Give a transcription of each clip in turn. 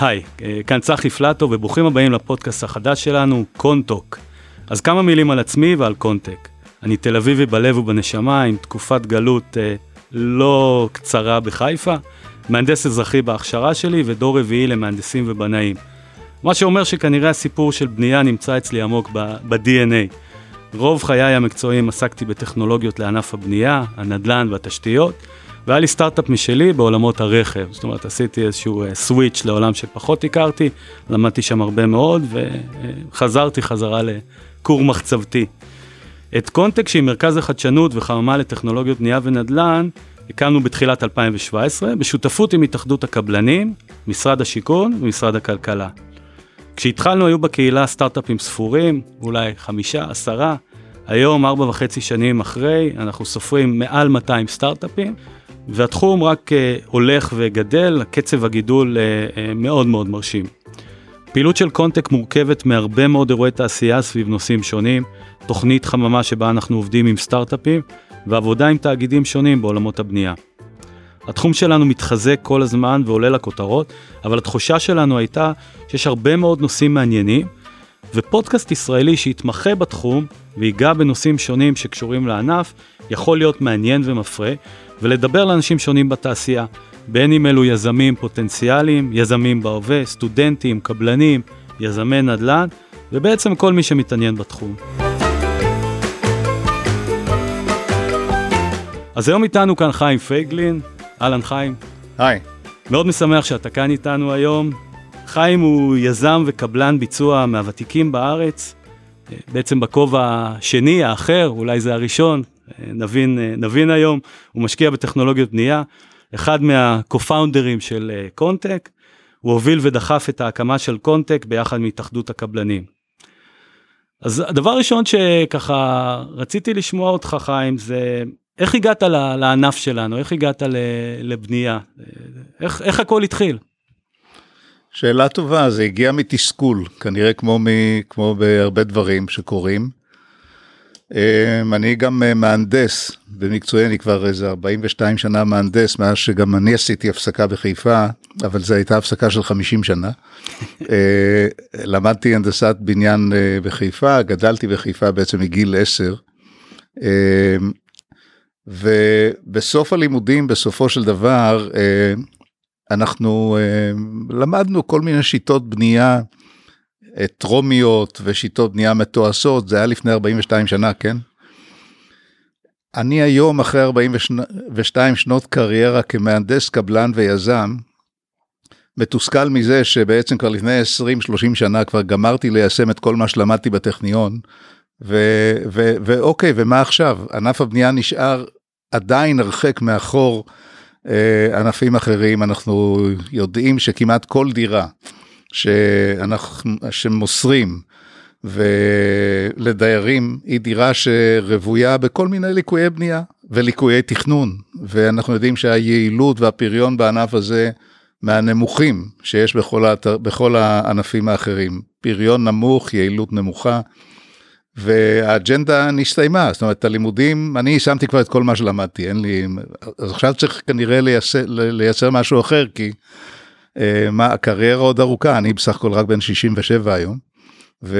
היי, אה, כאן צחי פלטו וברוכים הבאים לפודקאסט החדש שלנו, קונטוק. אז כמה מילים על עצמי ועל קונטק. אני תל אביבי בלב ובנשמה עם תקופת גלות אה, לא קצרה בחיפה, מהנדס אזרחי בהכשרה שלי ודור רביעי למהנדסים ובנאים. מה שאומר שכנראה הסיפור של בנייה נמצא אצלי עמוק ב-DNA. רוב חיי המקצועיים עסקתי בטכנולוגיות לענף הבנייה, הנדל"ן והתשתיות, והיה לי סטארט-אפ משלי בעולמות הרכב. זאת אומרת, עשיתי איזשהו סוויץ' uh, לעולם שפחות הכרתי, למדתי שם הרבה מאוד, וחזרתי חזרה לכור מחצבתי. את קונטק, שהיא מרכז החדשנות וחממה לטכנולוגיות בנייה ונדל"ן, הקמנו בתחילת 2017, בשותפות עם התאחדות הקבלנים, משרד השיכון ומשרד הכלכלה. כשהתחלנו היו בקהילה סטארט-אפים ספורים, אולי חמישה, עשרה, היום, ארבע וחצי שנים אחרי, אנחנו סופרים מעל 200 סטארט-אפים, והתחום רק uh, הולך וגדל, קצב הגידול uh, uh, מאוד מאוד מרשים. פעילות של קונטק מורכבת מהרבה מאוד אירועי תעשייה סביב נושאים שונים, תוכנית חממה שבה אנחנו עובדים עם סטארט-אפים, ועבודה עם תאגידים שונים בעולמות הבנייה. התחום שלנו מתחזק כל הזמן ועולה לכותרות, אבל התחושה שלנו הייתה שיש הרבה מאוד נושאים מעניינים, ופודקאסט ישראלי שיתמחה בתחום ויגע בנושאים שונים שקשורים לענף, יכול להיות מעניין ומפרה, ולדבר לאנשים שונים בתעשייה, בין אם אלו יזמים פוטנציאליים, יזמים בהווה, סטודנטים, קבלנים, יזמי נדל"ן, ובעצם כל מי שמתעניין בתחום. אז היום איתנו כאן חיים פייגלין, אהלן חיים. היי. מאוד משמח שאתה כאן איתנו היום. חיים הוא יזם וקבלן ביצוע מהוותיקים בארץ, בעצם בכובע השני, האחר, אולי זה הראשון, נבין, נבין היום, הוא משקיע בטכנולוגיות בנייה, אחד מה-co-founders של קונטק, הוא הוביל ודחף את ההקמה של קונטק ביחד מהתאחדות הקבלנים. אז הדבר הראשון שככה רציתי לשמוע אותך חיים זה איך הגעת לענף שלנו? איך הגעת לבנייה? איך, איך הכל התחיל? שאלה טובה, זה הגיע מתסכול, כנראה כמו, מ, כמו בהרבה דברים שקורים. אמ, אני גם אה, מהנדס במקצועי, אני כבר איזה 42 שנה מהנדס, מאז שגם אני עשיתי הפסקה בחיפה, אבל זו הייתה הפסקה של 50 שנה. אה, למדתי הנדסת בניין אה, בחיפה, גדלתי בחיפה בעצם מגיל 10. ובסוף הלימודים בסופו של דבר אנחנו למדנו כל מיני שיטות בנייה טרומיות ושיטות בנייה מתועשות זה היה לפני 42 שנה כן. אני היום אחרי 42 שנות קריירה כמהנדס קבלן ויזם מתוסכל מזה שבעצם כבר לפני 20-30 שנה כבר גמרתי ליישם את כל מה שלמדתי בטכניון. ואוקיי ומה עכשיו ענף הבנייה נשאר עדיין הרחק מאחור אה, ענפים אחרים, אנחנו יודעים שכמעט כל דירה שאנחנו, שמוסרים ולדיירים היא דירה שרוויה בכל מיני ליקויי בנייה וליקויי תכנון, ואנחנו יודעים שהיעילות והפריון בענף הזה מהנמוכים שיש בכל, האתר, בכל הענפים האחרים. פריון נמוך, יעילות נמוכה. והאג'נדה נסתיימה, זאת אומרת הלימודים, אני יישמתי כבר את כל מה שלמדתי, אין לי, אז עכשיו צריך כנראה לייצר, לייצר משהו אחר, כי מה, הקריירה עוד ארוכה, אני בסך הכל רק בן 67 היום, ו,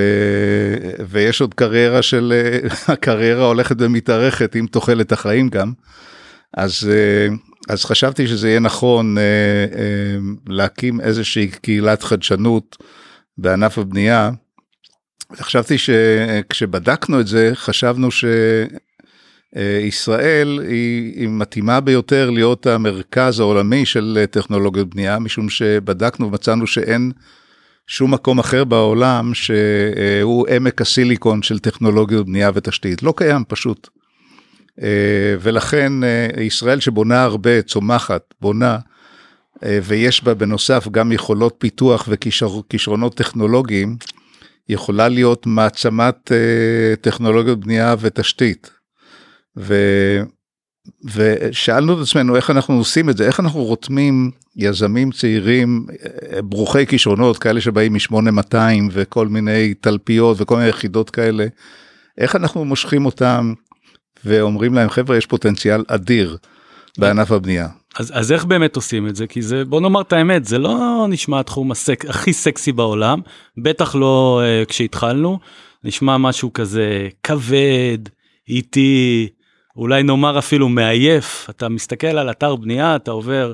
ויש עוד קריירה של, הקריירה הולכת ומתארכת עם תוחלת החיים גם, אז, אה, אז חשבתי שזה יהיה נכון אה, אה, להקים איזושהי קהילת חדשנות בענף הבנייה, חשבתי שכשבדקנו את זה חשבנו שישראל היא, היא מתאימה ביותר להיות המרכז העולמי של טכנולוגיות בנייה משום שבדקנו ומצאנו שאין שום מקום אחר בעולם שהוא עמק הסיליקון של טכנולוגיות בנייה ותשתית לא קיים פשוט. ולכן ישראל שבונה הרבה צומחת בונה ויש בה בנוסף גם יכולות פיתוח וכישרונות טכנולוגיים. יכולה להיות מעצמת אה, טכנולוגיות בנייה ותשתית. ו, ושאלנו את עצמנו איך אנחנו עושים את זה, איך אנחנו רותמים יזמים צעירים אה, ברוכי כישרונות, כאלה שבאים מ-8200 וכל מיני תלפיות וכל מיני יחידות כאלה, איך אנחנו מושכים אותם ואומרים להם חבר'ה יש פוטנציאל אדיר בענף הבנייה. אז, אז איך באמת עושים את זה? כי זה, בוא נאמר את האמת, זה לא נשמע התחום הסק, הכי סקסי בעולם, בטח לא אה, כשהתחלנו, נשמע משהו כזה כבד, איטי, אולי נאמר אפילו מעייף, אתה מסתכל על אתר בנייה, אתה עובר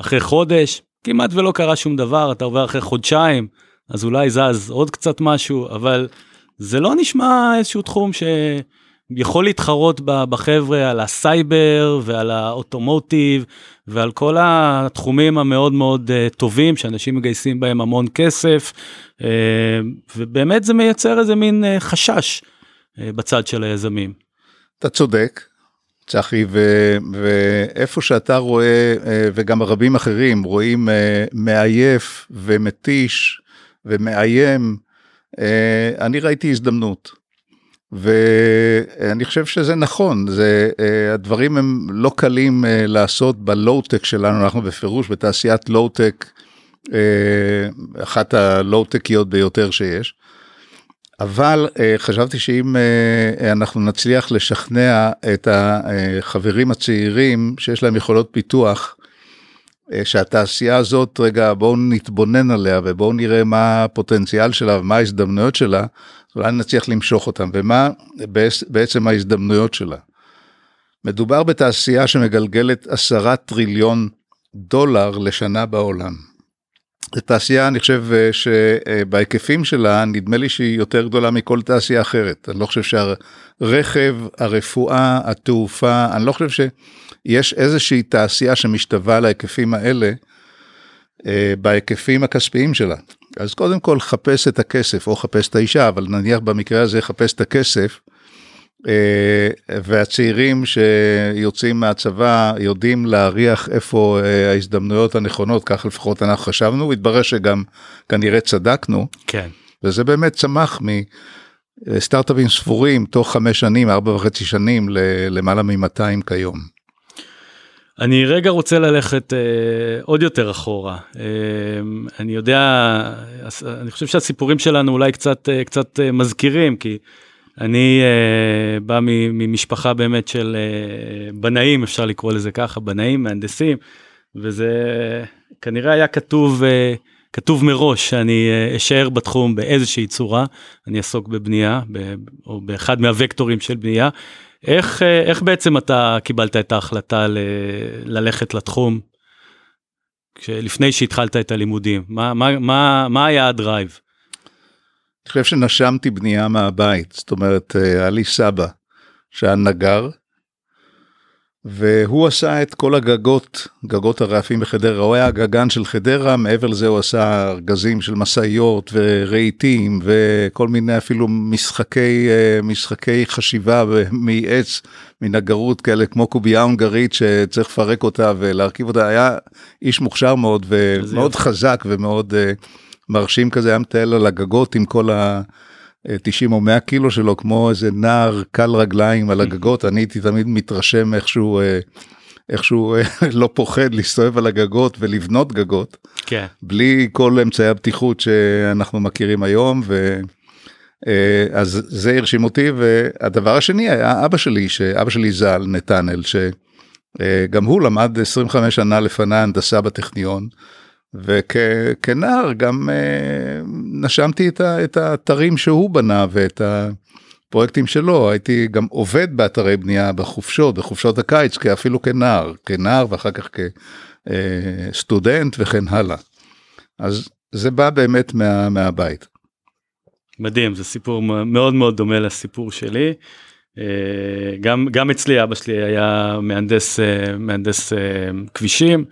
אחרי חודש, כמעט ולא קרה שום דבר, אתה עובר אחרי חודשיים, אז אולי זז עוד קצת משהו, אבל זה לא נשמע איזשהו תחום שיכול להתחרות בחבר'ה על הסייבר ועל ה automotive ועל כל התחומים המאוד מאוד uh, טובים שאנשים מגייסים בהם המון כסף, uh, ובאמת זה מייצר איזה מין uh, חשש בצד של היזמים. אתה צודק, צחי, ואיפה שאתה רואה, וגם רבים אחרים רואים מעייף ומתיש ומאיים, אני ראיתי הזדמנות. ואני חושב שזה נכון, זה, הדברים הם לא קלים לעשות בלואו-טק שלנו, אנחנו בפירוש בתעשיית לואו-טק, אחת הלואו-טקיות ביותר שיש. אבל חשבתי שאם אנחנו נצליח לשכנע את החברים הצעירים שיש להם יכולות פיתוח, שהתעשייה הזאת, רגע בואו נתבונן עליה ובואו נראה מה הפוטנציאל שלה ומה ההזדמנויות שלה, אולי נצליח למשוך אותם, ומה בעצם ההזדמנויות שלה. מדובר בתעשייה שמגלגלת עשרה טריליון דולר לשנה בעולם. זו תעשייה, אני חושב שבהיקפים שלה, נדמה לי שהיא יותר גדולה מכל תעשייה אחרת. אני לא חושב שהרכב, הרפואה, התעופה, אני לא חושב שיש איזושהי תעשייה שמשתווה להיקפים האלה, בהיקפים הכספיים שלה. אז קודם כל חפש את הכסף או חפש את האישה אבל נניח במקרה הזה חפש את הכסף. והצעירים שיוצאים מהצבא יודעים להריח איפה ההזדמנויות הנכונות כך לפחות אנחנו חשבנו התברר שגם כנראה צדקנו כן וזה באמת צמח מסטארט-אפים ספורים תוך חמש שנים ארבע וחצי שנים למעלה מ-200 כיום. אני רגע רוצה ללכת אה, עוד יותר אחורה. אה, אני יודע, אני חושב שהסיפורים שלנו אולי קצת, אה, קצת אה, מזכירים, כי אני אה, בא ממשפחה באמת של אה, בנאים, אפשר לקרוא לזה ככה, בנאים, מהנדסים, וזה כנראה היה כתוב, אה, כתוב מראש שאני אה, אשאר בתחום באיזושהי צורה, אני אעסוק בבנייה, ב, או באחד מהוקטורים של בנייה. איך, אה, איך בעצם אתה קיבלת את ההחלטה ל, ללכת לתחום לפני שהתחלת את הלימודים? מה, מה, מה, מה היה הדרייב? אני חושב שנשמתי בנייה מהבית, זאת אומרת, אה, היה לי סבא שהיה נגר, והוא עשה את כל הגגות, גגות הרעפים בחדרה, הוא היה הגגן של חדרה, מעבר לזה הוא עשה ארגזים של משאיות ורהיטים וכל מיני אפילו משחקי, אה, משחקי חשיבה מעץ, מנגרות כאלה כמו קובייה הונגרית שצריך לפרק אותה ולהרכיב אותה, היה איש מוכשר מאוד ומאוד חזק ומאוד אה, מרשים כזה, היה מטייל על הגגות עם כל ה... 90 או 100 קילו שלו כמו איזה נער קל רגליים על הגגות אני הייתי תמיד מתרשם איכשהו אה, איכשהו אה, לא פוחד להסתובב על הגגות ולבנות גגות כן. בלי כל אמצעי הבטיחות שאנחנו מכירים היום ו... אה, אז זה הרשים אותי והדבר השני היה אבא שלי שאבא שלי ז"ל נתנאל שגם הוא למד 25 שנה לפני הנדסה בטכניון. וכנער גם אה, נשמתי את, ה, את האתרים שהוא בנה ואת הפרויקטים שלו הייתי גם עובד באתרי בנייה בחופשות בחופשות הקיץ אפילו כנער כנער ואחר כך כסטודנט וכן הלאה. אז זה בא באמת מה, מהבית. מדהים זה סיפור מאוד מאוד דומה לסיפור שלי. אה, גם גם אצלי אבא שלי היה מהנדס אה, מהנדס כבישים.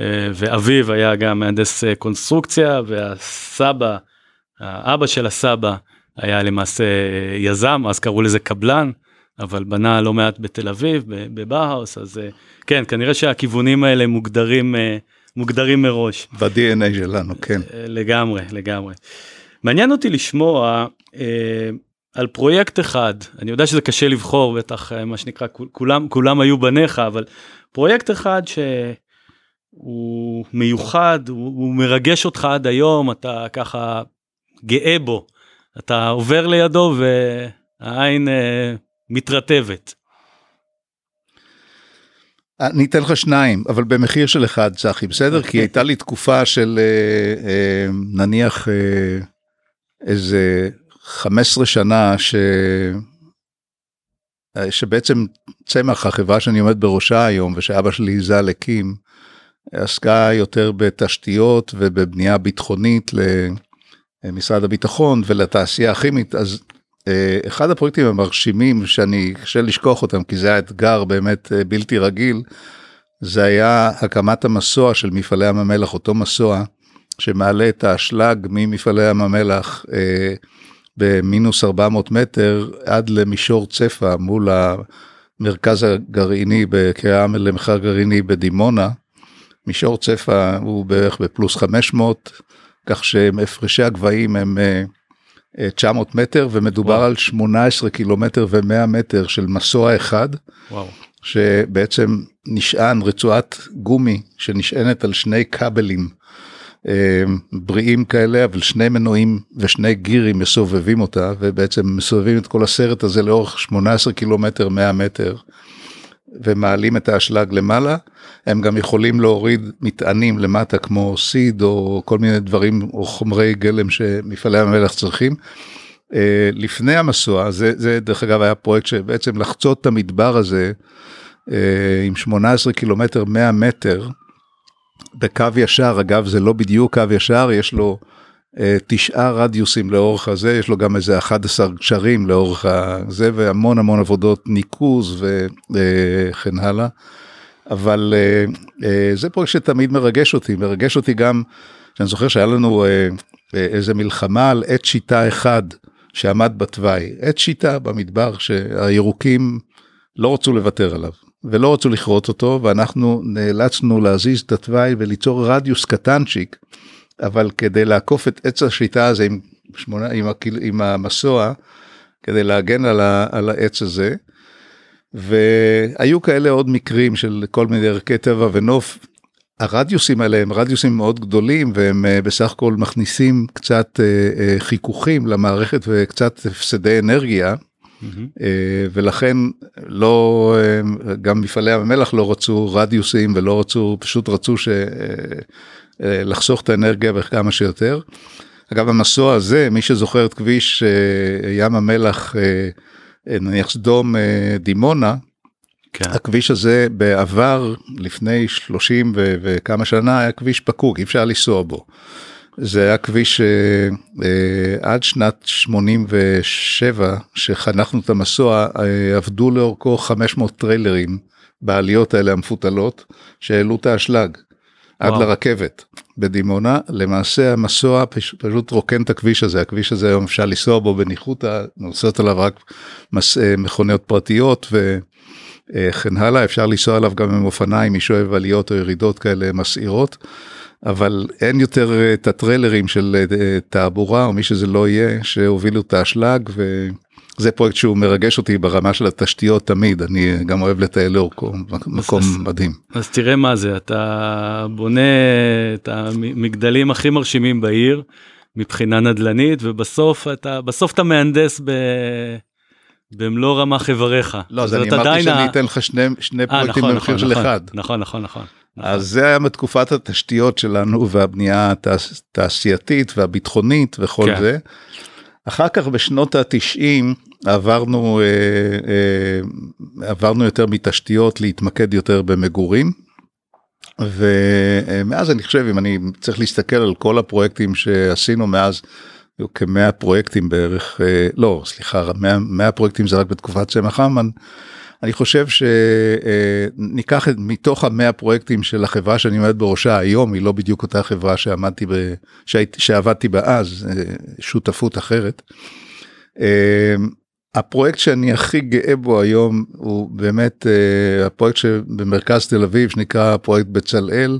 אה, ואביו היה גם מהנדס אה, קונסטרוקציה והסבא, האבא של הסבא היה למעשה אה, יזם, אז קראו לזה קבלן, אבל בנה לא מעט בתל אביב, בבאהאוס, אז כן, כנראה שהכיוונים האלה מוגדרים, מוגדרים מראש. ב-DNA שלנו, כן. לגמרי, לגמרי. מעניין אותי לשמוע אה, על פרויקט אחד, אני יודע שזה קשה לבחור, בטח מה שנקרא, כולם, כולם היו בניך, אבל פרויקט אחד ש... הוא מיוחד, הוא, הוא מרגש אותך עד היום, אתה ככה גאה בו. אתה עובר לידו והעין אה, מתרטבת. אני אתן לך שניים, אבל במחיר של אחד, צחי, בסדר? כי הייתה לי תקופה של אה, אה, נניח אה, איזה 15 שנה ש... אה, שבעצם צמח, החברה שאני עומד בראשה היום ושאבא שלי ז"ל הקים, עסקה יותר בתשתיות ובבנייה ביטחונית למשרד הביטחון ולתעשייה הכימית, אז אה, אחד הפרויקטים המרשימים שאני קשה לשכוח אותם כי זה היה אתגר באמת אה, בלתי רגיל, זה היה הקמת המסוע של מפעלי ים המלח, אותו מסוע שמעלה את האשלג ממפעלי ים המלח אה, במינוס 400 מטר עד למישור צפה מול המרכז הגרעיני בקריאה למחקר גרעיני בדימונה. מישור צפה הוא בערך בפלוס 500, כך שהפרשי הגבהים הם 900 אה, מטר ומדובר וואו. על 18 קילומטר ו-100 מטר של מסוע אחד. וואו. שבעצם נשען רצועת גומי שנשענת על שני כבלים אה, בריאים כאלה אבל שני מנועים ושני גירים מסובבים אותה ובעצם מסובבים את כל הסרט הזה לאורך 18 קילומטר 100 מטר ומעלים את האשלג למעלה הם גם יכולים להוריד מטענים למטה כמו סיד או כל מיני דברים או חומרי גלם שמפעלי המלח צריכים. אה, לפני המסוע זה, זה דרך אגב היה פרויקט שבעצם לחצות את המדבר הזה אה, עם 18 קילומטר 100 מטר בקו ישר אגב זה לא בדיוק קו ישר יש לו תשעה רדיוסים לאורך הזה יש לו גם איזה 11 גשרים לאורך הזה והמון המון עבודות ניקוז וכן הלאה. אבל זה פרויקט שתמיד מרגש אותי מרגש אותי גם שאני זוכר שהיה לנו איזה מלחמה על עת שיטה אחד שעמד בתוואי עת שיטה במדבר שהירוקים לא רצו לוותר עליו ולא רצו לכרות אותו ואנחנו נאלצנו להזיז את התוואי וליצור רדיוס קטנצ'יק אבל כדי לעקוף את עץ השיטה הזה עם, שמונה, עם, הקיל, עם המסוע כדי להגן על, ה, על העץ הזה. והיו כאלה עוד מקרים של כל מיני ערכי טבע ונוף. הרדיוסים האלה הם רדיוסים מאוד גדולים והם אה, בסך הכל מכניסים קצת אה, אה, חיכוכים למערכת וקצת הפסדי אנרגיה. Mm-hmm. ולכן לא גם מפעלי המלח לא רצו רדיוסים ולא רצו פשוט רצו ש... לחסוך את האנרגיה בכמה שיותר. אגב המסוע הזה מי שזוכר את כביש ים המלח נניח סדום דימונה כן. הכביש הזה בעבר לפני 30 ו- וכמה שנה היה כביש פקוק אי אפשר לנסוע בו. זה היה כביש אה, אה, עד שנת 87 שחנכנו את המסוע אה, עבדו לאורכו 500 טריילרים בעליות האלה המפותלות שהעלו את האשלג עד לרכבת בדימונה. למעשה המסוע פש, פשוט רוקן את הכביש הזה. הכביש הזה היום אפשר לנסוע בו בניחותא נוסעות עליו רק מס, אה, מכוניות פרטיות וכן אה, הלאה. אפשר לנסוע עליו גם עם אופניים מי שואב עליות או ירידות כאלה מסעירות. אבל אין יותר אה, את הטריילרים של תעבורה או מי שזה לא יהיה שהובילו את האשלג וזה פרויקט שהוא מרגש אותי ברמה של התשתיות תמיד אני גם אוהב לטייל לאורכו מקום אז, מדהים. אז תראה מה זה אתה בונה את המגדלים הכי מרשימים בעיר מבחינה נדל"נית ובסוף אתה בסוף אתה מהנדס ב... במלוא רמ"ח איבריך. לא, אז אני אמרתי שאני אתן לך שני, שני פרויקטים נכון, במחיר נכון, של נכון, אחד. נכון, נכון, נכון. נכון. אז זה היה בתקופת התשתיות שלנו והבנייה התעשייתית והביטחונית וכל כן. זה. אחר כך בשנות התשעים עברנו אה, אה, עברנו יותר מתשתיות להתמקד יותר במגורים. ומאז אני חושב אם אני צריך להסתכל על כל הפרויקטים שעשינו מאז כמאה פרויקטים בערך אה, לא סליחה 100, 100 פרויקטים זה רק בתקופת צמח חמן אני חושב שניקח את מתוך המאה פרויקטים של החברה שאני עומד בראשה היום היא לא בדיוק אותה חברה שעמדתי ב... שהייתי שעבדתי בה אז אה, שותפות אחרת. אה, הפרויקט שאני הכי גאה בו היום הוא באמת אה, הפרויקט שבמרכז תל אביב שנקרא פרויקט בצלאל.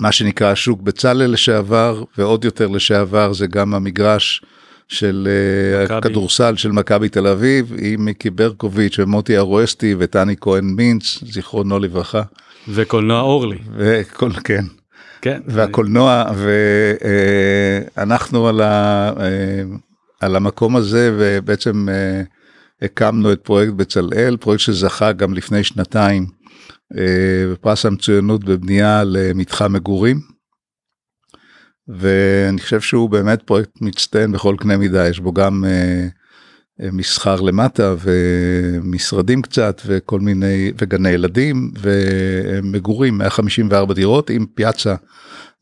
מה שנקרא השוק בצלאל לשעבר ועוד יותר לשעבר זה גם המגרש של אה, הכדורסל של מכבי תל אביב עם מיקי ברקוביץ' ומוטי ארואסטי וטני כהן מינץ זיכרונו לברכה. וקולנוע אורלי. וכל כן. כן. והקולנוע ואנחנו על, ה, אה, על המקום הזה ובעצם הקמנו את פרויקט בצלאל, פרויקט שזכה גם לפני שנתיים בפרס המצוינות בבנייה למתחם מגורים. ואני חושב שהוא באמת פרויקט מצטיין בכל קנה מידה, יש בו גם מסחר למטה ומשרדים קצת וכל מיני וגני ילדים ומגורים 154 דירות עם פיאצה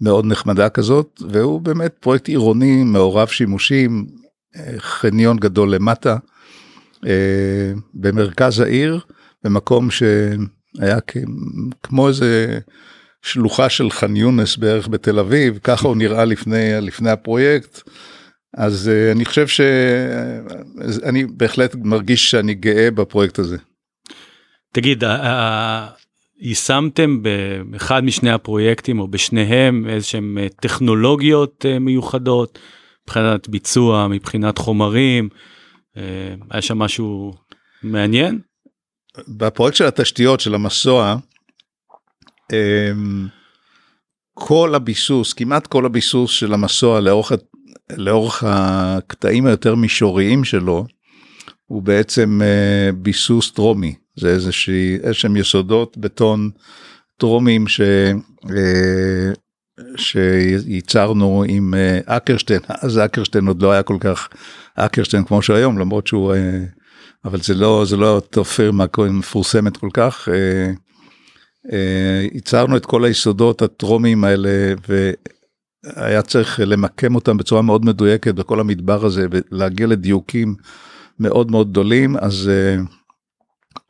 מאוד נחמדה כזאת והוא באמת פרויקט עירוני מעורב שימושים חניון גדול למטה במרכז העיר במקום שהיה כמו איזה שלוחה של ח'אן יונס בערך בתל אביב ככה הוא נראה לפני לפני הפרויקט. אז uh, אני חושב שאני בהחלט מרגיש שאני גאה בפרויקט הזה. תגיד, יישמתם באחד משני הפרויקטים או בשניהם איזשהם אה, טכנולוגיות מיוחדות מבחינת ביצוע, מבחינת חומרים, היה שם משהו מעניין? בפרויקט של התשתיות של המסוע, כל הביסוס, כמעט כל הביסוס של המסוע לאורך לאורך הקטעים היותר מישוריים שלו, הוא בעצם uh, ביסוס טרומי, זה איזושהי, איזשהם יסודות בטון טרומיים ש... uh, שייצרנו עם uh, אקרשטיין, אז אקרשטיין עוד לא היה כל כך אקרשטיין כמו שהיום, למרות שהוא, אבל זה לא, זה לא אותו פירמה מפורסמת כל כך. Uh, ייצרנו את כל היסודות הטרומיים האלה היה צריך למקם אותם בצורה מאוד מדויקת בכל המדבר הזה ולהגיע לדיוקים מאוד מאוד גדולים. אז אה,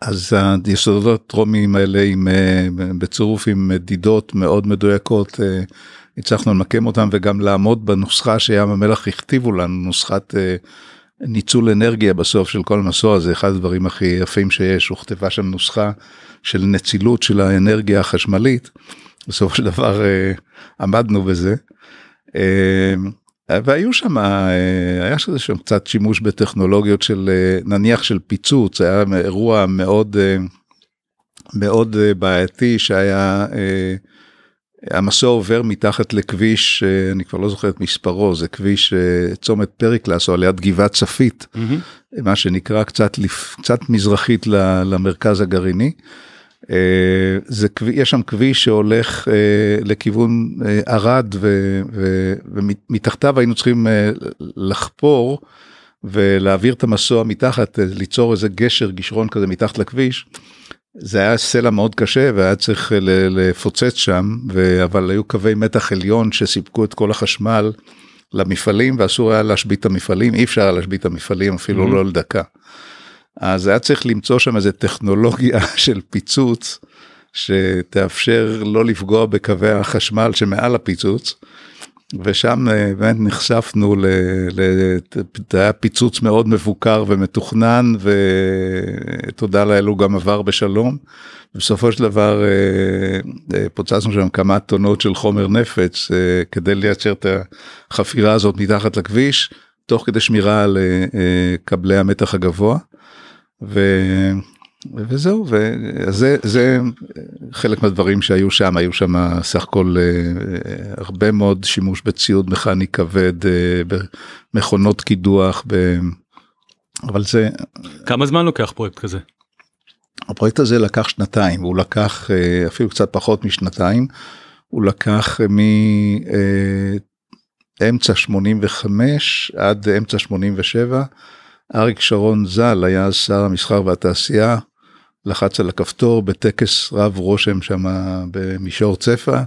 אז היסודות הטרומיים האלה עם אה, בצירוף עם מדידות מאוד מדויקות אה, הצלחנו למקם אותם וגם לעמוד בנוסחה שים המלח הכתיבו לנו נוסחת ניצול אנרגיה בסוף של כל מסוע זה אחד הדברים הכי יפים שיש הוכתבה שם נוסחה של נצילות של האנרגיה החשמלית. בסופו של דבר עמדנו בזה. אמ, והיו שם אה, היה שם קצת שימוש בטכנולוגיות של אה, נניח של פיצוץ היה אירוע מאוד אה, מאוד בעייתי שהיה המסוע עובר מתחת לכביש אני כבר לא זוכר את מספרו זה כביש צומת פריקלס או על יד גבעת צפית mm-hmm. מה שנקרא קצת קצת מזרחית למרכז הגרעיני. אה, זה יש שם כביש שהולך אה, לכיוון אה, ערד ומתחתיו היינו צריכים לחפור ולהעביר את המסוע מתחת ליצור איזה גשר גישרון כזה מתחת לכביש. זה היה סלע מאוד קשה והיה צריך לפוצץ שם אבל היו קווי מתח עליון שסיפקו את כל החשמל למפעלים ואסור היה להשבית את המפעלים אי אפשר להשבית את המפעלים אפילו mm-hmm. לא לדקה. אז היה צריך למצוא שם איזה טכנולוגיה של פיצוץ שתאפשר לא לפגוע בקווי החשמל שמעל הפיצוץ. ושם אה, באמת נחשפנו ל... זה היה פיצוץ מאוד מבוקר ומתוכנן ותודה לאל הוא גם עבר בשלום. בסופו של דבר אה, אה, פוצצנו שם כמה טונות של חומר נפץ כדי לייצר את החפירה הזאת מתחת לכביש תוך כדי שמירה על כבלי המתח הגבוה. ו... וזהו וזה זה חלק מהדברים שהיו שם היו שם סך הכל אה, הרבה מאוד שימוש בציוד מכני כבד אה, במכונות קידוח ב... אבל זה כמה זמן לוקח פרויקט כזה. הפרויקט הזה לקח שנתיים הוא לקח אה, אפילו קצת פחות משנתיים הוא לקח מאמצע 85 עד אמצע 87 אריק שרון ז"ל היה אז שר המסחר והתעשייה, לחץ על הכפתור בטקס רב רושם שם במישור צפה,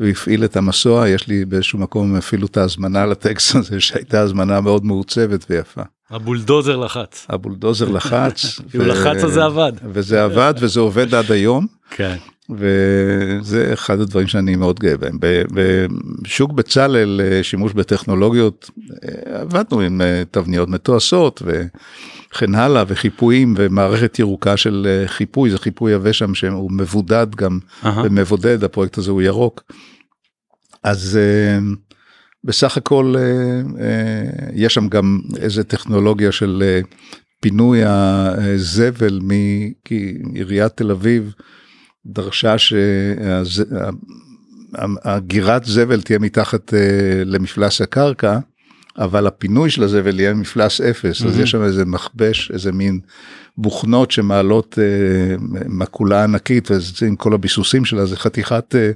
והפעיל את המסוע, יש לי באיזשהו מקום אפילו את ההזמנה לטקסט הזה, שהייתה הזמנה מאוד מעוצבת ויפה. הבולדוזר לחץ. הבולדוזר לחץ. הוא לחץ אז זה עבד. וזה עבד וזה עובד עד היום. כן. וזה אחד הדברים שאני מאוד גאה בהם. בשוק בצלאל אה, שימוש בטכנולוגיות אה, עבדנו עם אה, תבניות מתועשות וכן הלאה וחיפויים ומערכת ירוקה של חיפוי זה חיפוי יבש שם שהוא מבודד גם uh-huh. ומבודד הפרויקט הזה הוא ירוק. אז בסך הכל יש שם גם איזה טכנולוגיה של פינוי הזבל מעיריית תל אביב. דרשה שהגירת זבל תהיה מתחת אה, למפלס הקרקע, אבל הפינוי של הזבל יהיה מפלס אפס, אז יש שם איזה מכבש, איזה מין בוכנות שמעלות אה, מקולה ענקית, ועם כל הביסוסים שלה זה חתיכת אה,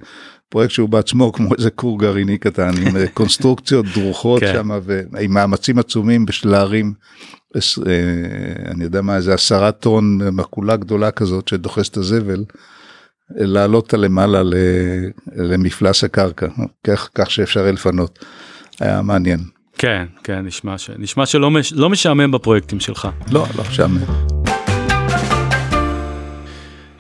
פרויקט שהוא בעצמו כמו איזה כור גרעיני קטן, עם אה, קונסטרוקציות דרוכות כן. שם, ועם מאמצים עצומים בשביל להרים, אה, אני יודע מה, איזה עשרה טון מקולה גדולה כזאת שדוחסת את הזבל. לעלות למעלה למפלס הקרקע, כך, כך שאפשר יהיה לפנות. היה מעניין. כן, כן, נשמע, ש... נשמע שלא מש... לא משעמם בפרויקטים שלך. לא, לא שם.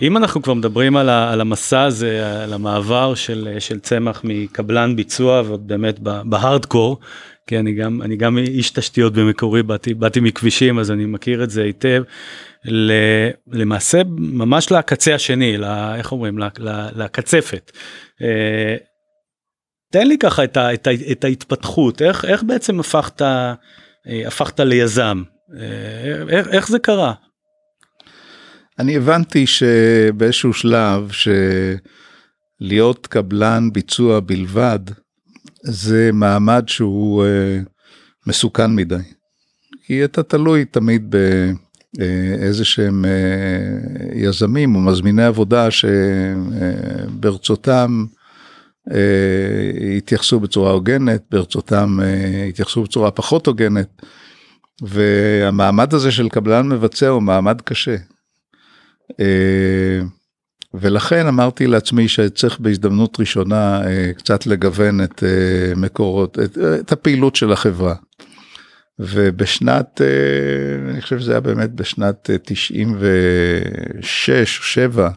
אם אנחנו כבר מדברים על, ה, על המסע הזה, על המעבר של, של צמח מקבלן ביצוע ובאמת בהארדקור, כי אני גם, אני גם איש תשתיות במקורי, באתי, באתי מכבישים אז אני מכיר את זה היטב, למעשה ממש לקצה השני, ל, איך אומרים, ל, ל, לקצפת. אה, תן לי ככה את, ה, את, ה, את ההתפתחות, איך, איך בעצם הפכת, אה, הפכת ליזם, אה, איך, איך זה קרה? אני הבנתי שבאיזשהו שלב שלהיות קבלן ביצוע בלבד זה מעמד שהוא מסוכן מדי. כי אתה תלוי תמיד באיזה שהם אה, יזמים או מזמיני עבודה שברצותם אה, יתייחסו בצורה הוגנת, ברצותם אה, יתייחסו בצורה פחות הוגנת. והמעמד הזה של קבלן מבצע הוא מעמד קשה. אה, ולכן אמרתי לעצמי שצריך בהזדמנות ראשונה אה, קצת לגוון את אה, מקורות, את, את הפעילות של החברה. ובשנת, אה, אני חושב שזה היה באמת בשנת אה, 96 או 7,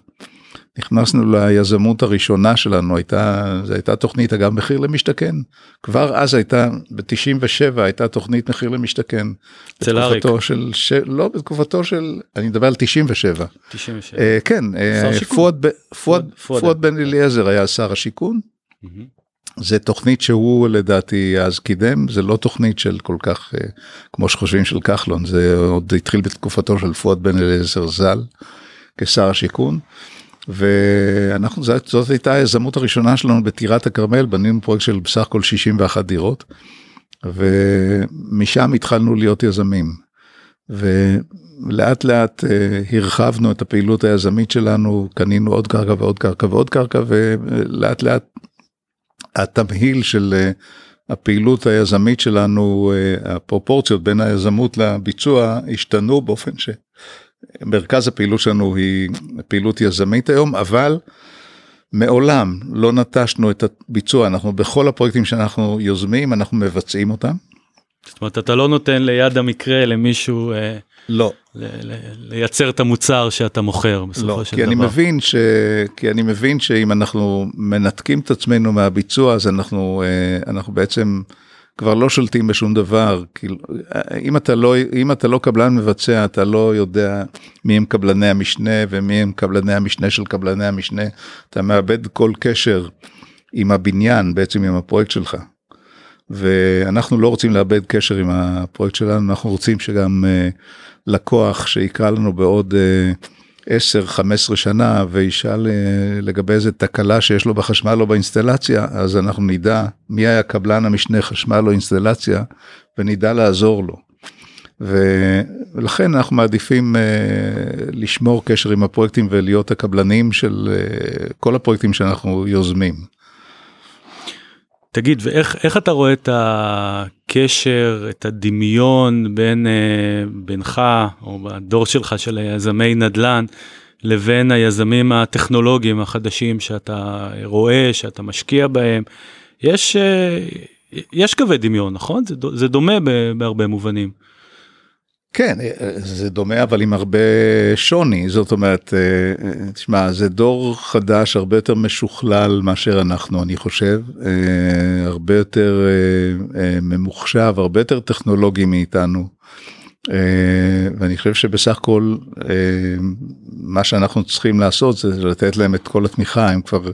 נכנסנו ליזמות הראשונה שלנו, הייתה, זו הייתה תוכנית אגב מחיר למשתכן. כבר אז הייתה, ב-97 הייתה תוכנית מחיר למשתכן. אצל אריק. של, ש... לא, בתקופתו של, אני מדבר על 97. 97. אה, כן, אה, שיכון. פואד פואד- פואד. פואד בן אליעזר היה שר השיכון. מהמם. זה תוכנית שהוא לדעתי אז קידם, זה לא תוכנית של כל כך, אה, כמו שחושבים של כחלון, זה עוד התחיל בתקופתו של פואד בן אליעזר ז"ל, כשר השיכון. ואנחנו, זאת, זאת הייתה היזמות הראשונה שלנו בטירת הכרמל, בנינו פרויקט של בסך הכל 61 דירות, ומשם התחלנו להיות יזמים. ולאט לאט אה, הרחבנו את הפעילות היזמית שלנו, קנינו עוד קרקע ועוד קרקע ועוד קרקע, ולאט לאט התמהיל של אה, הפעילות היזמית שלנו, אה, הפרופורציות בין היזמות לביצוע השתנו באופן שמרכז הפעילות שלנו היא פעילות יזמית היום, אבל מעולם לא נטשנו את הביצוע, אנחנו בכל הפרויקטים שאנחנו יוזמים, אנחנו מבצעים אותם. זאת אומרת אתה לא נותן ליד המקרה למישהו אה, לא, ל- ל- לייצר את המוצר שאתה מוכר בסופו לא, של כי דבר. אני מבין ש... כי אני מבין שאם אנחנו מנתקים את עצמנו מהביצוע אז אנחנו אה, אנחנו בעצם כבר לא שולטים בשום דבר. כאילו, אם אתה לא אם אתה לא קבלן מבצע אתה לא יודע מי הם קבלני המשנה ומי הם קבלני המשנה של קבלני המשנה. אתה מאבד כל קשר עם הבניין בעצם עם הפרויקט שלך. ואנחנו לא רוצים לאבד קשר עם הפרויקט שלנו אנחנו רוצים שגם אה, לקוח שיקרא לנו בעוד אה, 10-15 שנה וישאל אה, לגבי איזה תקלה שיש לו בחשמל או באינסטלציה אז אנחנו נדע מי היה קבלן המשנה חשמל או אינסטלציה ונדע לעזור לו. ולכן אנחנו מעדיפים אה, לשמור קשר עם הפרויקטים ולהיות הקבלנים של אה, כל הפרויקטים שאנחנו יוזמים. תגיד ואיך איך אתה רואה את הקשר את הדמיון בין אה, בינך או בדור שלך של יזמי נדל"ן לבין היזמים הטכנולוגיים החדשים שאתה רואה שאתה משקיע בהם יש אה, יש קווי דמיון נכון זה, זה דומה בהרבה מובנים. כן, זה דומה אבל עם הרבה שוני, זאת אומרת, אה, אה, תשמע, זה דור חדש הרבה יותר משוכלל מאשר אנחנו, אני חושב, אה, הרבה יותר אה, אה, ממוחשב, הרבה יותר טכנולוגי מאיתנו. אה, ואני חושב שבסך הכל אה, מה שאנחנו צריכים לעשות זה לתת להם את כל התמיכה, הם כבר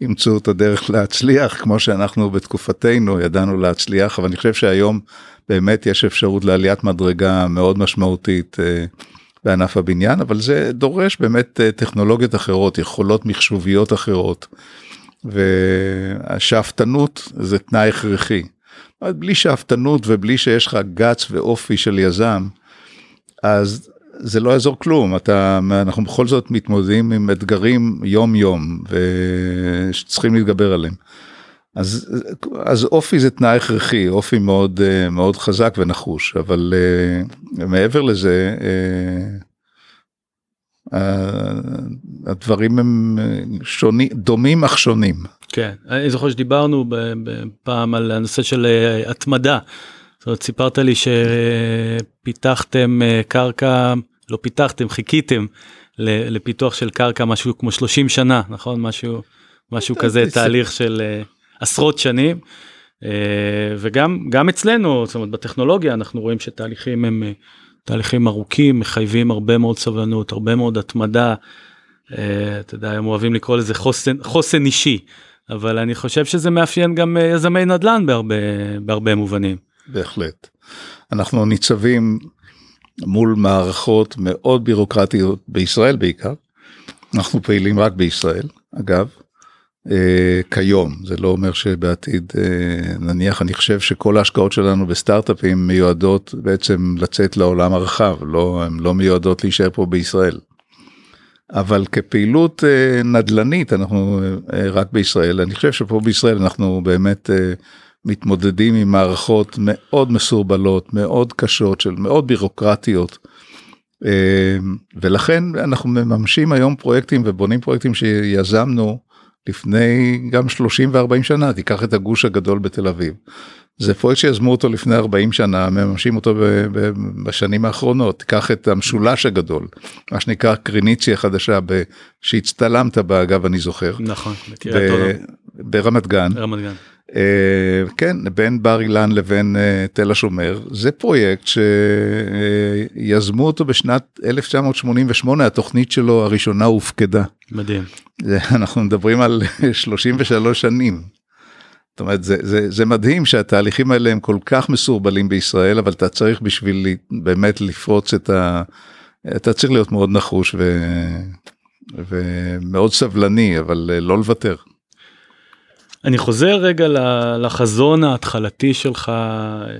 ימצאו את הדרך להצליח כמו שאנחנו בתקופתנו ידענו להצליח, אבל אני חושב שהיום באמת יש אפשרות לעליית מדרגה מאוד משמעותית אה, בענף הבניין, אבל זה דורש באמת אה, טכנולוגיות אחרות, יכולות מחשוביות אחרות, והשאפתנות זה תנאי הכרחי. בלי שאפתנות ובלי שיש לך גץ ואופי של יזם, אז זה לא יעזור כלום, אתה, אנחנו בכל זאת מתמודדים עם אתגרים יום יום ושצריכים להתגבר עליהם. אז, אז אופי זה תנאי הכרחי, אופי מאוד, מאוד חזק ונחוש, אבל uh, מעבר לזה, uh, הדברים הם שונים, דומים אך שונים. כן, אני זוכר שדיברנו פעם על הנושא של אה, התמדה. זאת אומרת, סיפרת לי שפיתחתם אה, קרקע, לא פיתחתם, חיכיתם לפיתוח של קרקע משהו כמו 30 שנה, נכון? משהו, משהו כזה, תהליך של אה, עשרות שנים. וגם גם אצלנו, זאת אומרת, בטכנולוגיה אנחנו רואים שתהליכים הם תהליכים ארוכים, מחייבים הרבה מאוד סבלנות, הרבה מאוד התמדה. אתה יודע, הם אוהבים לקרוא לזה חוסן, חוסן אישי. אבל אני חושב שזה מאפיין גם אה, יזמי נדל"ן בהרבה, בהרבה מובנים. בהחלט. אנחנו ניצבים מול מערכות מאוד בירוקרטיות בישראל בעיקר. אנחנו פעילים רק בישראל, אגב. אה, כיום, זה לא אומר שבעתיד, אה, נניח, אני חושב שכל ההשקעות שלנו בסטארט-אפים מיועדות בעצם לצאת לעולם הרחב, לא, הן לא מיועדות להישאר פה בישראל. אבל כפעילות אה, נדל"נית אנחנו אה, רק בישראל, אני חושב שפה בישראל אנחנו באמת אה, מתמודדים עם מערכות מאוד מסורבלות, מאוד קשות, של מאוד בירוקרטיות. ולכן אנחנו מממשים היום פרויקטים ובונים פרויקטים שיזמנו לפני גם 30 ו-40 שנה, תיקח את הגוש הגדול בתל אביב. זה פרויקט שיזמו אותו לפני 40 שנה, מממשים אותו בשנים האחרונות. תיקח את המשולש הגדול, מה שנקרא קריניציה חדשה, שהצטלמת בה, אגב, אני זוכר. נכון, בקריית אונו. ברמת גן. ברמת גן. Uh, כן, בין בר אילן לבין uh, תל השומר, זה פרויקט שיזמו אותו בשנת 1988, התוכנית שלו הראשונה הופקדה. מדהים. אנחנו מדברים על 33 שנים. זאת אומרת זה, זה, זה מדהים שהתהליכים האלה הם כל כך מסורבלים בישראל אבל אתה צריך בשביל באמת לפרוץ את ה... אתה צריך להיות מאוד נחוש ו... ומאוד סבלני אבל לא לוותר. אני חוזר רגע לחזון ההתחלתי שלך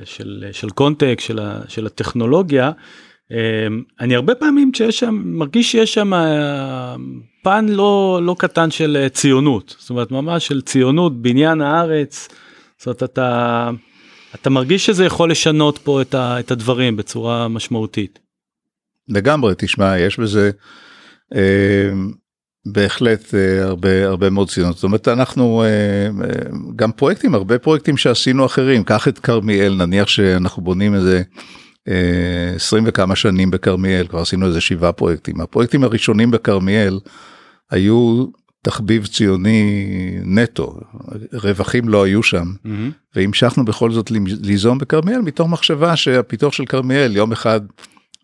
של, של קונטקט של, של הטכנולוגיה. אני הרבה פעמים שיש שם מרגיש שיש שם פן לא לא קטן של אה, ציונות זאת אומרת ממש של ציונות בניין הארץ. זאת אומרת אתה אתה מרגיש שזה יכול לשנות פה את, ה, את הדברים בצורה משמעותית. לגמרי תשמע יש בזה אה, בהחלט אה, הרבה הרבה מאוד ציונות זאת אומרת אנחנו אה, אה גם פרויקטים הרבה פרויקטים שעשינו אחרים קח את כרמיאל נניח שאנחנו בונים איזה. 20 אה, וכמה שנים בכרמיאל כבר עשינו איזה שבעה פרויקטים הפרויקטים הראשונים בכרמיאל היו תחביב ציוני נטו, רווחים לא היו שם, mm-hmm. והמשכנו בכל זאת ליזום בכרמיאל מתוך מחשבה שהפיתוח של כרמיאל יום אחד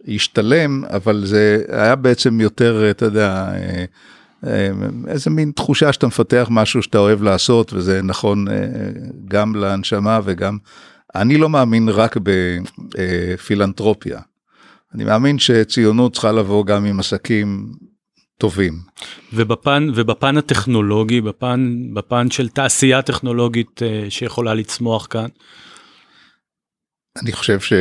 ישתלם, אבל זה היה בעצם יותר, אתה יודע, איזה מין תחושה שאתה מפתח משהו שאתה אוהב לעשות, וזה נכון אה, גם להנשמה וגם, אני לא מאמין רק בפילנטרופיה. אני מאמין שציונות צריכה לבוא גם עם עסקים טובים. ובפן ובפן הטכנולוגי בפן בפן של תעשייה טכנולוגית שיכולה לצמוח כאן. אני חושב ש,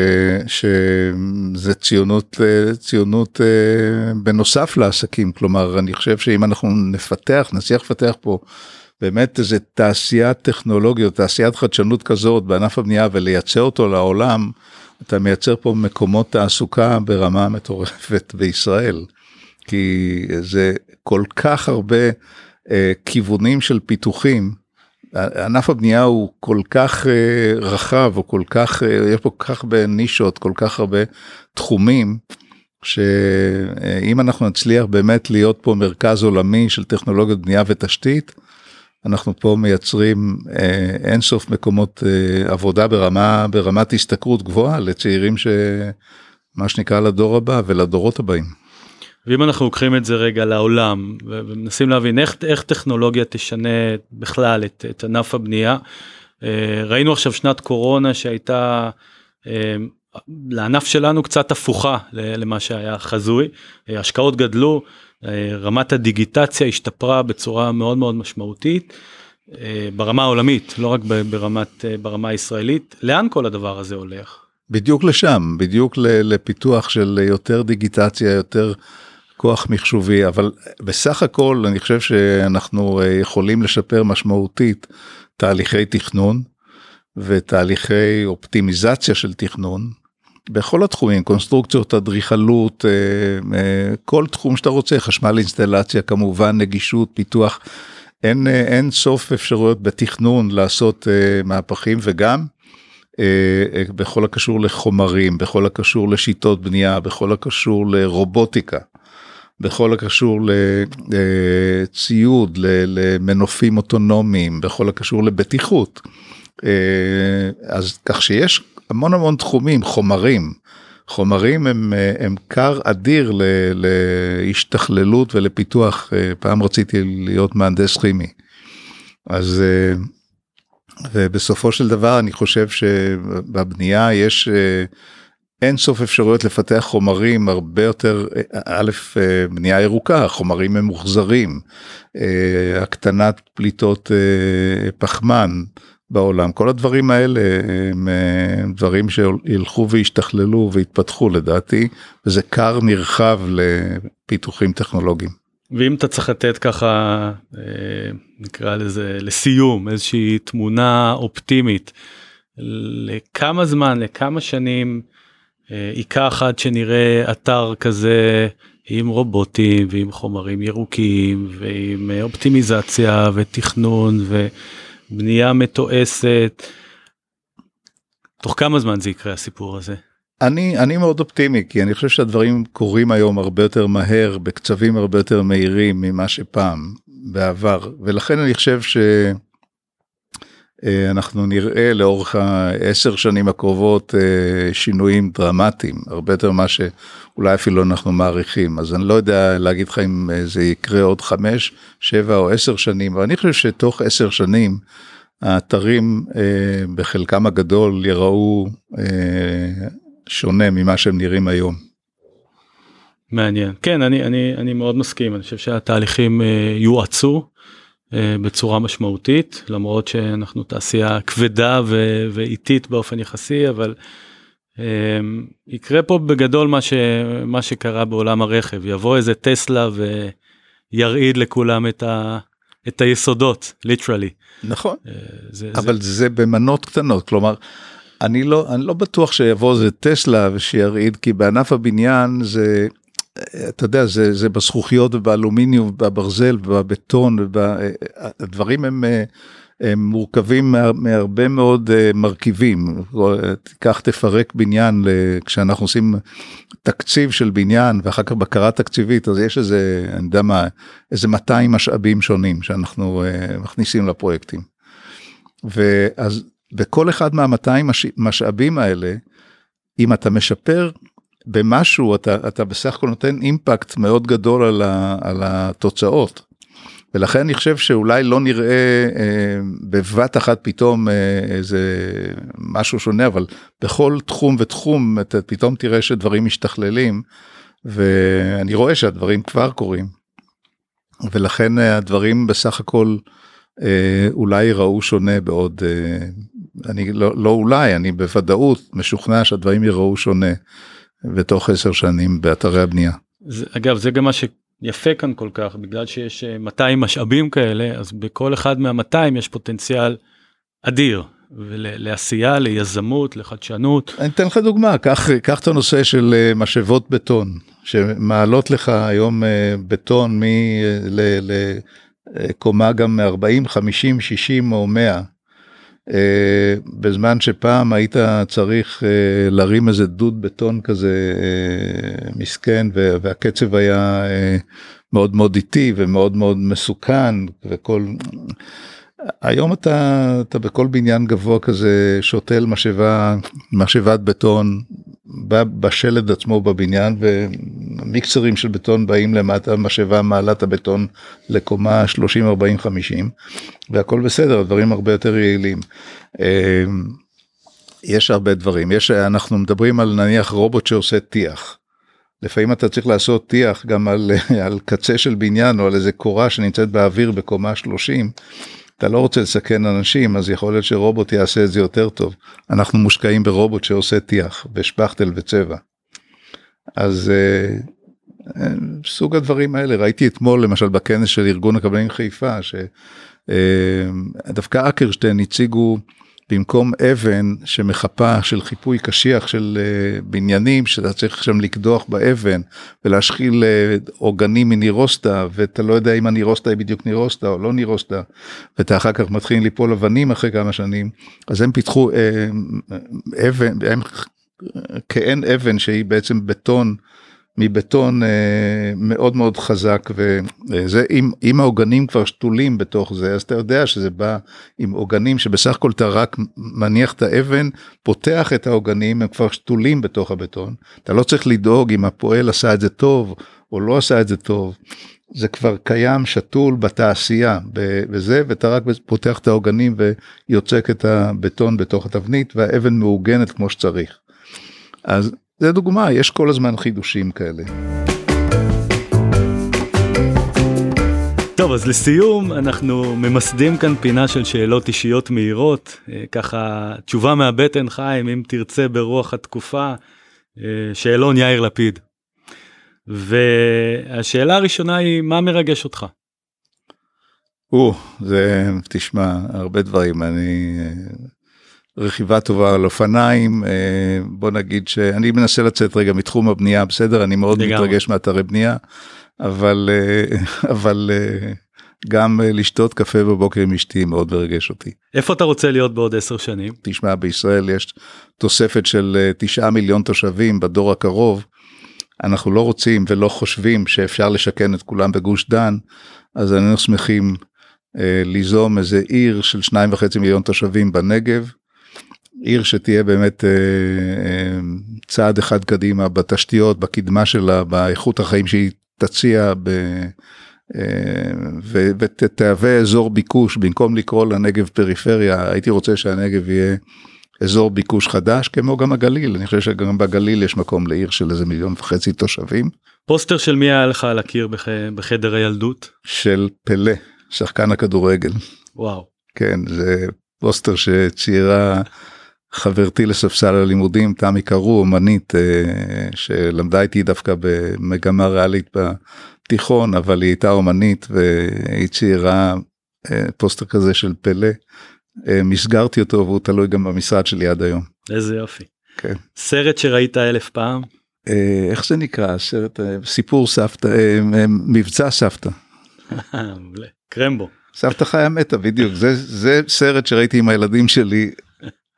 שזה ציונות אה, ציונות uh, בנוסף לעסקים כלומר אני חושב שאם אנחנו נפתח נצליח לפתח פה באמת איזה תעשיית טכנולוגיות תעשיית חדשנות כזאת בענף הבנייה ולייצר אותו לעולם אתה מייצר פה מקומות תעסוקה ברמה מטורפת בישראל. כי זה כל כך הרבה אה, כיוונים של פיתוחים. ענף הבנייה הוא כל כך אה, רחב, או כל כך, אה, יש פה כל כך הרבה נישות, כל כך הרבה תחומים, שאם אנחנו נצליח באמת להיות פה מרכז עולמי של טכנולוגיות בנייה ותשתית, אנחנו פה מייצרים אה, אינסוף מקומות עבודה ברמה, ברמת השתכרות גבוהה לצעירים שמה שנקרא לדור הבא ולדורות הבאים. ואם אנחנו לוקחים את זה רגע לעולם ומנסים להבין איך, איך טכנולוגיה תשנה בכלל את, את ענף הבנייה. אה, ראינו עכשיו שנת קורונה שהייתה אה, לענף שלנו קצת הפוכה למה שהיה חזוי, אה, השקעות גדלו, רמת הדיגיטציה השתפרה בצורה מאוד מאוד משמעותית. ברמה העולמית, לא רק ברמת, ברמה הישראלית, לאן כל הדבר הזה הולך? בדיוק לשם, בדיוק לפיתוח של יותר דיגיטציה, יותר כוח מחשובי, אבל בסך הכל אני חושב שאנחנו יכולים לשפר משמעותית תהליכי תכנון ותהליכי אופטימיזציה של תכנון בכל התחומים, קונסטרוקציות, אדריכלות, כל תחום שאתה רוצה, חשמל אינסטלציה כמובן, נגישות, פיתוח. אין, אה, אין סוף אפשרויות בתכנון לעשות מהפכים וגם בכל הקשור לחומרים, בכל הקשור לשיטות בנייה, בכל הקשור לרובוטיקה, בכל הקשור לציוד, למנופים אוטונומיים, בכל הקשור לבטיחות. Uh, אז כך שיש המון המון תחומים, חומרים. חומרים הם, הם כר אדיר להשתכללות ולפיתוח, פעם רציתי להיות מהנדס כימי. אז ובסופו של דבר אני חושב שבבנייה יש אין סוף אפשרויות לפתח חומרים הרבה יותר, א', בנייה ירוקה, חומרים ממוחזרים, הקטנת פליטות פחמן. בעולם כל הדברים האלה הם דברים שילכו וישתכללו ויתפתחו לדעתי וזה כר נרחב לפיתוחים טכנולוגיים. ואם אתה צריך לתת ככה אה, נקרא לזה לסיום איזושהי תמונה אופטימית לכמה זמן לכמה שנים אה, ייקח עד שנראה אתר כזה עם רובוטים ועם חומרים ירוקים ועם אופטימיזציה ותכנון. ו... בנייה מתועסת. תוך כמה זמן זה יקרה הסיפור הזה? אני אני מאוד אופטימי כי אני חושב שהדברים קורים היום הרבה יותר מהר בקצבים הרבה יותר מהירים ממה שפעם בעבר ולכן אני חושב ש... אה, אנחנו נראה לאורך העשר שנים הקרובות אה, שינויים דרמטיים הרבה יותר מה שאולי אפילו אנחנו מעריכים אז אני לא יודע להגיד לך אם אה, זה יקרה עוד חמש שבע או עשר שנים אבל אני חושב שתוך עשר שנים האתרים בחלקם הגדול יראו שונה ממה שהם נראים היום. מעניין כן אני אני אני מאוד מסכים אני חושב שהתהליכים יואצו. אה, בצורה משמעותית למרות שאנחנו תעשייה כבדה ואיטית באופן יחסי אבל um, יקרה פה בגדול מה שמה שקרה בעולם הרכב יבוא איזה טסלה וירעיד לכולם את, ה, את היסודות ליטרלי. נכון uh, זה, אבל זה... זה במנות קטנות כלומר. אני לא אני לא בטוח שיבוא איזה טסלה ושירעיד כי בענף הבניין זה אתה יודע, זה, זה בזכוכיות ובאלומיניום ובברזל ובבטון, הדברים הם, הם מורכבים מהרבה מאוד אה, מרכיבים. תיקח, תפרק בניין, כשאנחנו עושים תקציב של בניין ואחר כך בקרה תקציבית, אז יש איזה, אני יודע מה, איזה 200 משאבים שונים שאנחנו אה, מכניסים לפרויקטים. ואז בכל אחד מה-200 משאבים האלה, אם אתה משפר במשהו אתה, אתה בסך הכל נותן אימפקט מאוד גדול על, ה, על התוצאות. ולכן אני חושב שאולי לא נראה אה, בבת אחת פתאום אה, איזה משהו שונה, אבל בכל תחום ותחום אתה פתאום תראה שדברים משתכללים, ואני רואה שהדברים כבר קורים. ולכן אה, הדברים בסך הכל אה, אולי ייראו שונה בעוד, אה, אני לא, לא אולי, אני בוודאות משוכנע שהדברים ייראו שונה. ותוך עשר שנים באתרי הבנייה. זה, אגב זה גם מה שיפה כאן כל כך בגלל שיש 200 אה, משאבים כאלה אז בכל אחד מה-200 יש פוטנציאל אדיר לעשייה ליזמות לחדשנות. אני אתן לך דוגמה קח קח את הנושא של אה, משאבות בטון שמעלות לך היום אה, בטון לקומה גם 40 50 60 או 100 אה, בזמן שפעם היית צריך אה, להרים איזה דוד בטון כזה אה, מסכן והקצב היה מאוד מאוד איטי ומאוד מאוד מסוכן וכל היום אתה אתה בכל בניין גבוה כזה שותל משאבה משאבת בטון בשלד עצמו בבניין ומיקסרים של בטון באים למטה משאבה מעלה את הבטון לקומה 30 40 50 והכל בסדר הדברים הרבה יותר יעילים. אמ, יש הרבה דברים יש אנחנו מדברים על נניח רובוט שעושה טיח. לפעמים אתה צריך לעשות טיח גם על, על קצה של בניין או על איזה קורה שנמצאת באוויר בקומה 30 אתה לא רוצה לסכן אנשים אז יכול להיות שרובוט יעשה את זה יותר טוב. אנחנו מושקעים ברובוט שעושה טיח ושפכטל וצבע. אז אה, אה, סוג הדברים האלה ראיתי אתמול למשל בכנס של ארגון הקבלנים חיפה שדווקא אה, אקרשטיין הציגו במקום אבן שמחפה של חיפוי קשיח של uh, בניינים שאתה צריך שם לקדוח באבן ולהשחיל עוגנים מנירוסטה ואתה לא יודע אם הנירוסטה היא בדיוק נירוסטה או לא נירוסטה ואתה אחר כך מתחיל ליפול אבנים אחרי כמה שנים אז הם פיתחו uh, אבן הם כאין אבן שהיא בעצם בטון מבטון אה, מאוד מאוד חזק וזה אם, אם העוגנים כבר שתולים בתוך זה אז אתה יודע שזה בא עם עוגנים שבסך הכל אתה רק מניח את האבן פותח את העוגנים הם כבר שתולים בתוך הבטון אתה לא צריך לדאוג אם הפועל עשה את זה טוב או לא עשה את זה טוב. זה כבר קיים שתול בתעשייה וזה ואתה רק פותח את העוגנים ויוצק את הבטון בתוך התבנית והאבן מעוגנת כמו שצריך. אז זה דוגמה, יש כל הזמן חידושים כאלה. טוב, אז לסיום, אנחנו ממסדים כאן פינה של שאלות אישיות מהירות, אה, ככה תשובה מהבטן חיים, אם תרצה ברוח התקופה, אה, שאלון יאיר לפיד. והשאלה הראשונה היא, מה מרגש אותך? או, זה, תשמע, הרבה דברים, אני רכיבה טובה על אופניים אה, בוא נגיד שאני מנסה לצאת רגע מתחום הבנייה בסדר אני מאוד לגמרי. מתרגש מאתרי בנייה אבל אה, אבל אה, גם לשתות קפה בבוקר עם אשתי מאוד מרגש אותי. איפה אתה רוצה להיות בעוד עשר שנים? תשמע בישראל יש תוספת של תשעה מיליון תושבים בדור הקרוב. אנחנו לא רוצים ולא חושבים שאפשר לשכן את כולם בגוש דן אז היינו שמחים ליזום איזה עיר של שניים וחצי מיליון תושבים בנגב עיר שתהיה באמת אה, אה, צעד אחד קדימה בתשתיות, בקדמה שלה, באיכות החיים שהיא תציע, ב, אה, ותהווה אזור ביקוש, במקום לקרוא לנגב פריפריה, הייתי רוצה שהנגב יהיה אזור ביקוש חדש, כמו גם הגליל, אני חושב שגם בגליל יש מקום לעיר של איזה מיליון וחצי תושבים. פוסטר של מי היה לך על הקיר בח... בחדר הילדות? של פלה, שחקן הכדורגל. וואו. כן, זה פוסטר שציירה חברתי לספסל הלימודים תמי קרו אומנית אה, שלמדה איתי דווקא במגמה ריאלית בתיכון אבל היא הייתה אומנית והיא ציירה אה, פוסטר כזה של פלה. אה, מסגרתי אותו והוא תלוי גם במשרד שלי עד היום. איזה יופי. כן. סרט שראית אלף פעם? איך זה נקרא סרט סיפור סבתא מבצע סבתא. קרמבו. סבתא חיה מתה בדיוק זה זה סרט שראיתי עם הילדים שלי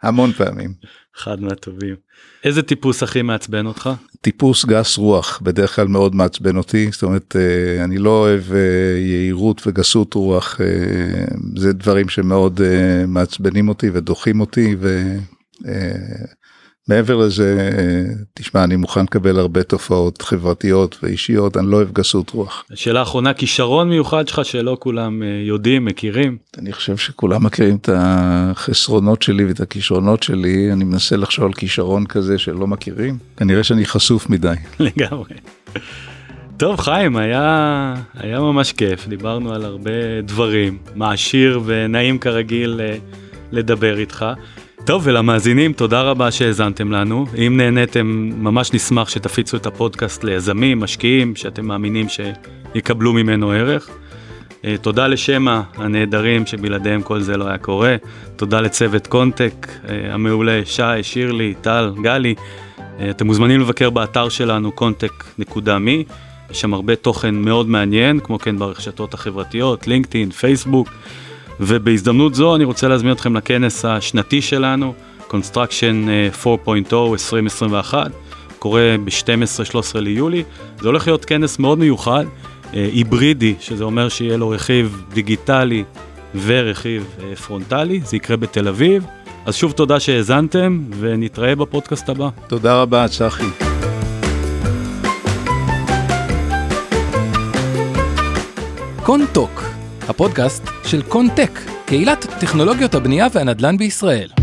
המון פעמים. אחד מהטובים. איזה טיפוס הכי מעצבן אותך? טיפוס גס רוח בדרך כלל מאוד מעצבן אותי זאת אומרת אה, אני לא אוהב אה, יהירות וגסות רוח אה, זה דברים שמאוד מעצבנים אותי ודוחים אותי. ו... מעבר לזה, תשמע, אני מוכן לקבל הרבה תופעות חברתיות ואישיות, אני לא אוהב גסות רוח. שאלה אחרונה, כישרון מיוחד שלך שלא כולם אה, יודעים, מכירים? אני חושב שכולם מכירים את החסרונות שלי ואת הכישרונות שלי, אני מנסה לחשוב על כישרון כזה שלא מכירים, כנראה שאני חשוף מדי. לגמרי. טוב חיים היה היה ממש כיף דיברנו על הרבה דברים מעשיר ונעים כרגיל אה, לדבר איתך. טוב, ולמאזינים, תודה רבה שהאזנתם לנו. אם נהניתם, ממש נשמח שתפיצו את הפודקאסט ליזמים, משקיעים, שאתם מאמינים שיקבלו ממנו ערך. אה, תודה לשמע הנהדרים שבלעדיהם כל זה לא היה קורה. תודה לצוות קונטק אה, המעולה, שי, שירלי, טל, גלי. אה, אתם מוזמנים לבקר באתר שלנו contech.me. יש שם הרבה תוכן מאוד מעניין, כמו כן ברשתות החברתיות, לינקדאין, פייסבוק. ובהזדמנות זו אני רוצה להזמין אתכם לכנס השנתי שלנו, Construction 4.0 2021, קורה ב-12-13 ליולי. זה הולך להיות כנס מאוד מיוחד, אה, היברידי, שזה אומר שיהיה לו רכיב דיגיטלי ורכיב אה, פרונטלי, זה יקרה בתל אביב. אז שוב תודה שהאזנתם, ונתראה בפודקאסט הבא. תודה רבה, צחי. קונטוק הפודקאסט של קונטק, קהילת טכנולוגיות הבנייה והנדל"ן בישראל.